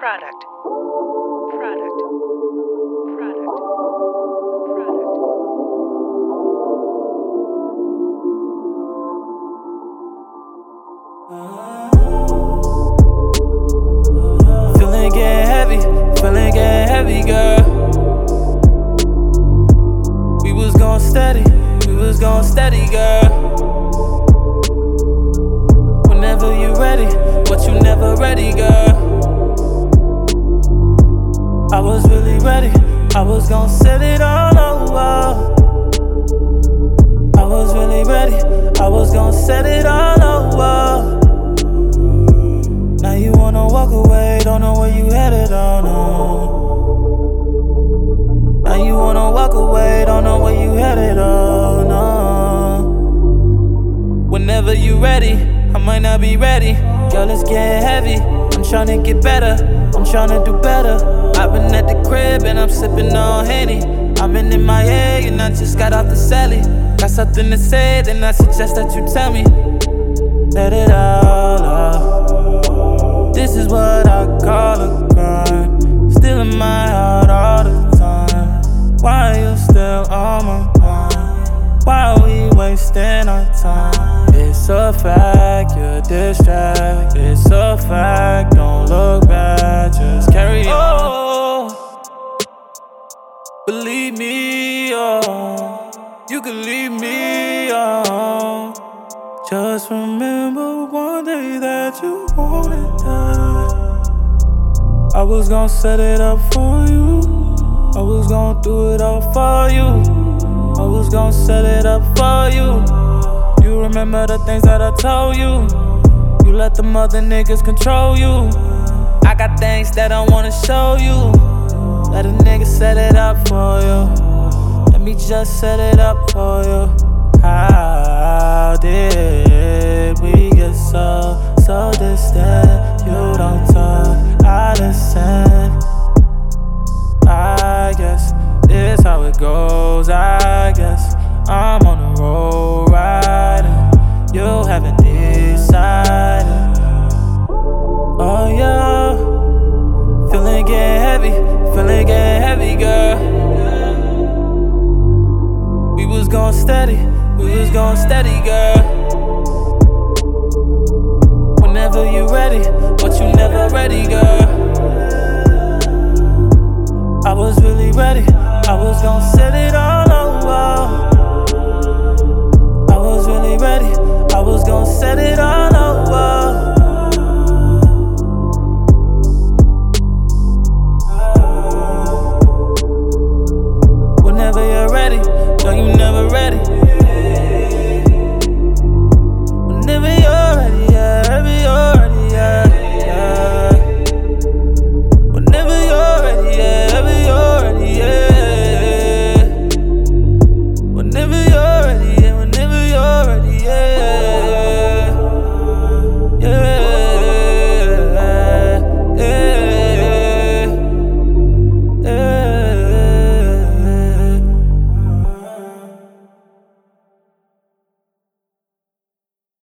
Product. Product. Product. Product. Feeling get heavy, feeling get heavy, girl. Ready, I was gonna set it all over. I was really ready, I was gonna set it all over. Now you wanna walk away, don't know where you headed, oh no. Now you wanna walk away, don't know where you headed, oh no. Whenever you ready, I might not be ready. Girl, it's getting heavy. I'm tryna get better, I'm tryna do better. Sipping on Henny. I'm in MIA and I just got off the celly. Got something to say, then I suggest that you tell me. Let it all out. This is what I call a crime. Still in my heart all the time. Why you still on my mind? Why are we wasting our time? It's a fact, you're distracted. Believe me, oh, you can leave me, oh. Just remember one day that you wanted that. I was gonna set it up for you. I was gonna do it all for you. I was gonna set it up for you. You remember the things that I told you. You let the mother niggas control you. I got things that I wanna show you. Let a nigga set it up for you. Let me just set it up for you. How did we get so, so distant? Going steady, we was going steady, girl. Whenever you ready, but you never ready, girl.